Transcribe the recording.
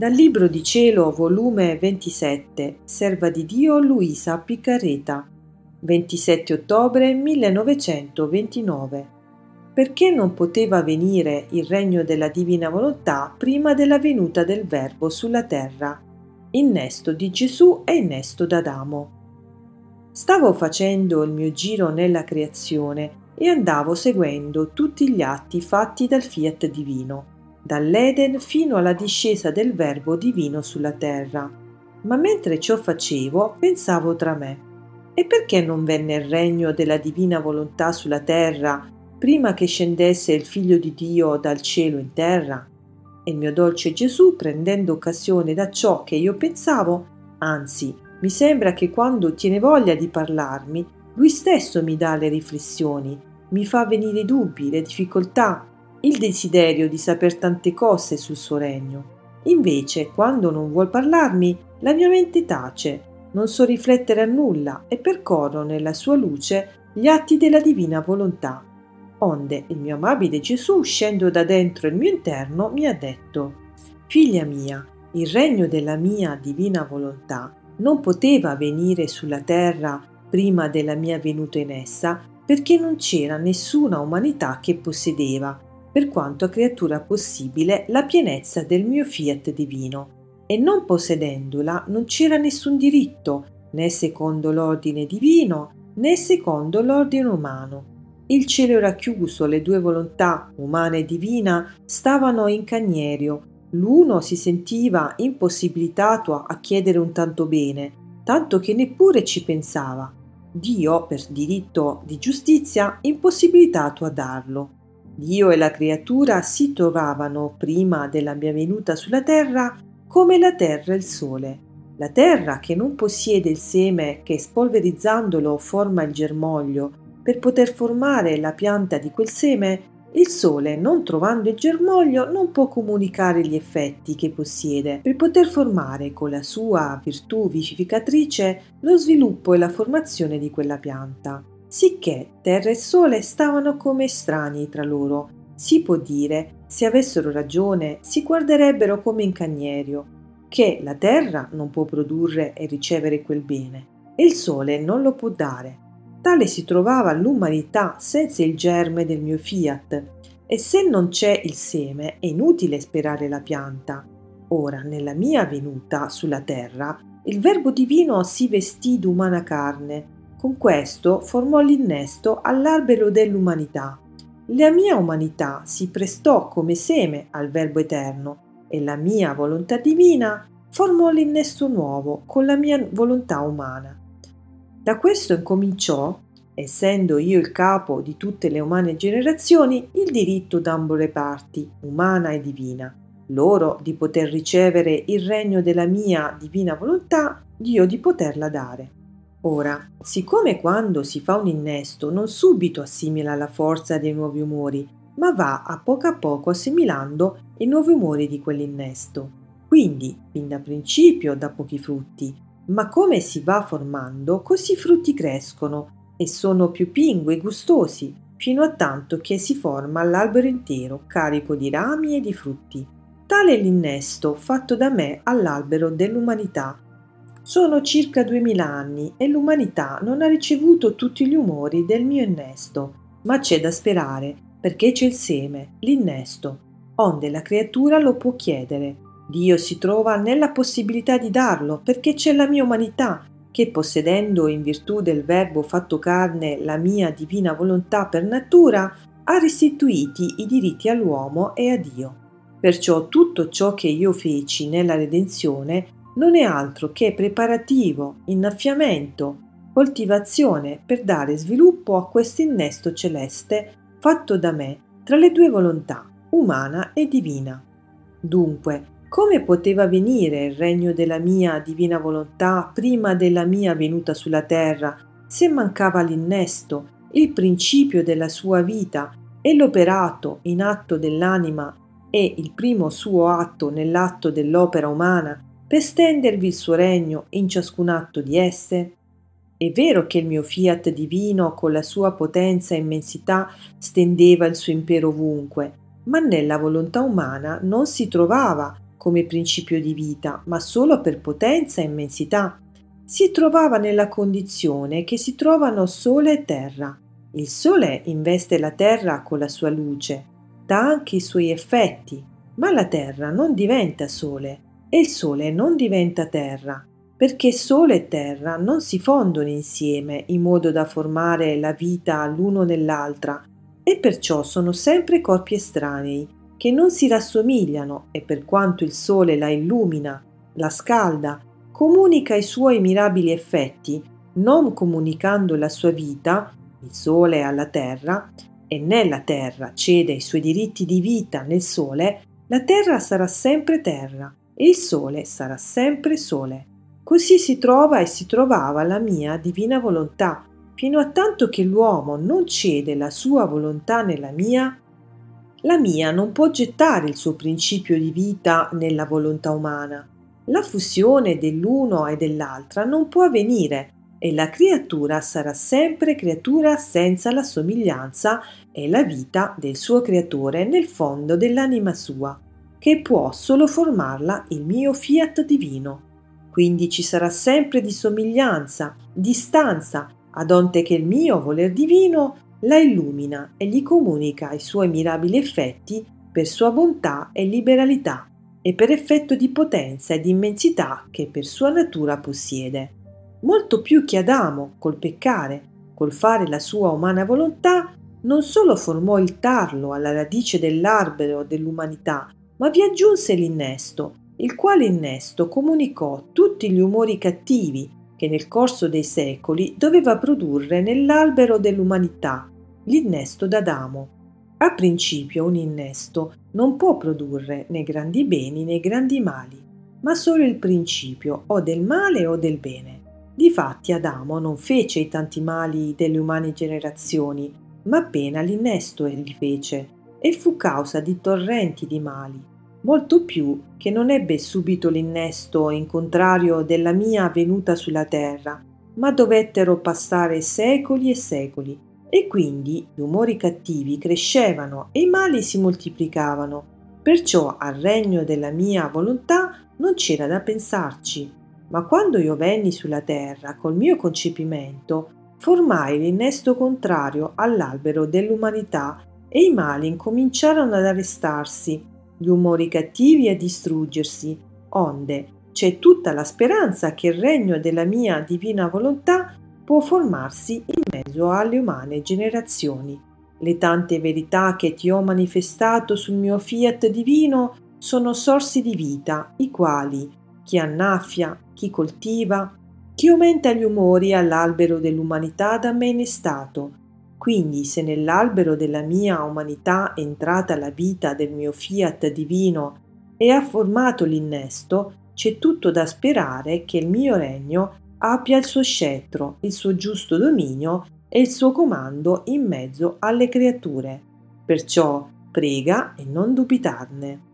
Dal Libro di Cielo, volume 27, Serva di Dio Luisa Piccarreta, 27 ottobre 1929. Perché non poteva venire il regno della divina volontà prima della venuta del Verbo sulla terra? Innesto di Gesù e innesto d'Adamo. Stavo facendo il mio giro nella creazione e andavo seguendo tutti gli atti fatti dal fiat divino dall'Eden fino alla discesa del Verbo divino sulla terra. Ma mentre ciò facevo, pensavo tra me, e perché non venne il regno della divina volontà sulla terra prima che scendesse il Figlio di Dio dal cielo in terra? E il mio dolce Gesù, prendendo occasione da ciò che io pensavo, anzi, mi sembra che quando tiene voglia di parlarmi, lui stesso mi dà le riflessioni, mi fa venire i dubbi, le difficoltà, il desiderio di saper tante cose sul suo regno. Invece, quando non vuol parlarmi, la mia mente tace, non so riflettere a nulla e percorro nella sua luce gli atti della divina volontà. Onde il mio amabile Gesù, uscendo da dentro il mio interno, mi ha detto: Figlia mia, il regno della mia divina volontà non poteva venire sulla terra prima della mia venuta in essa, perché non c'era nessuna umanità che possedeva per quanto creatura possibile, la pienezza del mio fiat divino, e non possedendola non c'era nessun diritto, né secondo l'ordine divino, né secondo l'ordine umano. Il cielo era chiuso, le due volontà, umana e divina, stavano in cagnerio. L'uno si sentiva impossibilitato a chiedere un tanto bene, tanto che neppure ci pensava. Dio, per diritto di giustizia, impossibilitato a darlo. Dio e la creatura si trovavano prima della mia venuta sulla terra come la terra e il sole. La terra che non possiede il seme che spolverizzandolo forma il germoglio per poter formare la pianta di quel seme, il sole, non trovando il germoglio, non può comunicare gli effetti che possiede per poter formare con la sua virtù vivificatrice lo sviluppo e la formazione di quella pianta sicché terra e sole stavano come estranei tra loro. Si può dire, se avessero ragione, si guarderebbero come in cagnerio, che la terra non può produrre e ricevere quel bene, e il sole non lo può dare. Tale si trovava l'umanità senza il germe del mio fiat, e se non c'è il seme è inutile sperare la pianta. Ora, nella mia venuta sulla terra, il Verbo divino si vestì d'umana carne, con questo formò l'innesto all'albero dell'umanità. La mia umanità si prestò come seme al Verbo eterno e la mia volontà divina formò l'innesto nuovo con la mia volontà umana. Da questo incominciò, essendo io il capo di tutte le umane generazioni, il diritto d'ambo le parti, umana e divina, loro di poter ricevere il regno della mia divina volontà, Dio di poterla dare. Ora, siccome quando si fa un innesto non subito assimila la forza dei nuovi umori, ma va a poco a poco assimilando i nuovi umori di quell'innesto. Quindi, fin da principio dà pochi frutti, ma come si va formando, così i frutti crescono e sono più pingui e gustosi, fino a tanto che si forma l'albero intero, carico di rami e di frutti. Tale è l'innesto fatto da me all'albero dell'umanità sono circa duemila anni e l'umanità non ha ricevuto tutti gli umori del mio innesto, ma c'è da sperare, perché c'è il seme, l'innesto, onde la creatura lo può chiedere. Dio si trova nella possibilità di darlo, perché c'è la mia umanità, che possedendo in virtù del Verbo fatto carne la mia divina volontà per natura, ha restituiti i diritti all'uomo e a Dio. Perciò tutto ciò che io feci nella redenzione non è altro che preparativo, innaffiamento, coltivazione per dare sviluppo a questo innesto celeste fatto da me tra le due volontà, umana e divina. Dunque, come poteva venire il regno della mia divina volontà prima della mia venuta sulla terra, se mancava l'innesto, il principio della sua vita e l'operato in atto dell'anima e il primo suo atto nell'atto dell'opera umana per stendervi il suo regno in ciascun atto di esse? È vero che il mio fiat divino con la sua potenza e immensità stendeva il suo impero ovunque, ma nella volontà umana non si trovava come principio di vita, ma solo per potenza e immensità. Si trovava nella condizione che si trovano sole e terra. Il sole investe la terra con la sua luce, dà anche i suoi effetti, ma la terra non diventa sole e il sole non diventa terra, perché sole e terra non si fondono insieme in modo da formare la vita l'uno nell'altra e perciò sono sempre corpi estranei che non si rassomigliano e per quanto il sole la illumina, la scalda, comunica i suoi mirabili effetti, non comunicando la sua vita, il sole alla terra, e nella terra cede i suoi diritti di vita nel sole, la terra sarà sempre terra e il sole sarà sempre sole. Così si trova e si trovava la mia divina volontà, fino a tanto che l'uomo non cede la sua volontà nella mia, la mia non può gettare il suo principio di vita nella volontà umana. La fusione dell'uno e dell'altra non può avvenire e la creatura sarà sempre creatura senza la somiglianza e la vita del suo creatore nel fondo dell'anima sua, che può solo formarla il mio fiat divino. Quindi ci sarà sempre disomiglianza, distanza, ad onte che il mio voler divino la illumina e gli comunica i suoi mirabili effetti per sua bontà e liberalità e per effetto di potenza e di immensità che per sua natura possiede. Molto più che Adamo, col peccare, col fare la sua umana volontà, non solo formò il tarlo alla radice dell'albero dell'umanità, ma vi aggiunse l'innesto, il quale innesto comunicò tutti gli umori cattivi che nel corso dei secoli doveva produrre nell'albero dell'umanità, l'innesto d'Adamo. A principio un innesto non può produrre né grandi beni né grandi mali, ma solo il principio o del male o del bene. Difatti Adamo non fece i tanti mali delle umane generazioni, ma appena l'innesto egli fece, e fu causa di torrenti di mali, molto più che non ebbe subito l'innesto in contrario della mia venuta sulla terra, ma dovettero passare secoli e secoli, e quindi gli umori cattivi crescevano e i mali si moltiplicavano. Perciò al regno della mia volontà non c'era da pensarci. Ma quando io venni sulla terra col mio concepimento, formai l'innesto contrario all'albero dell'umanità e i mali incominciarono ad arrestarsi gli umori cattivi a distruggersi, onde c'è tutta la speranza che il regno della mia divina volontà può formarsi in mezzo alle umane generazioni. Le tante verità che ti ho manifestato sul mio fiat divino sono sorsi di vita, i quali chi annaffia, chi coltiva, chi aumenta gli umori all'albero dell'umanità da me innestato, quindi se nell'albero della mia umanità è entrata la vita del mio fiat divino e ha formato l'innesto, c'è tutto da sperare che il mio regno abbia il suo scettro, il suo giusto dominio e il suo comando in mezzo alle creature. Perciò prega e non dubitarne.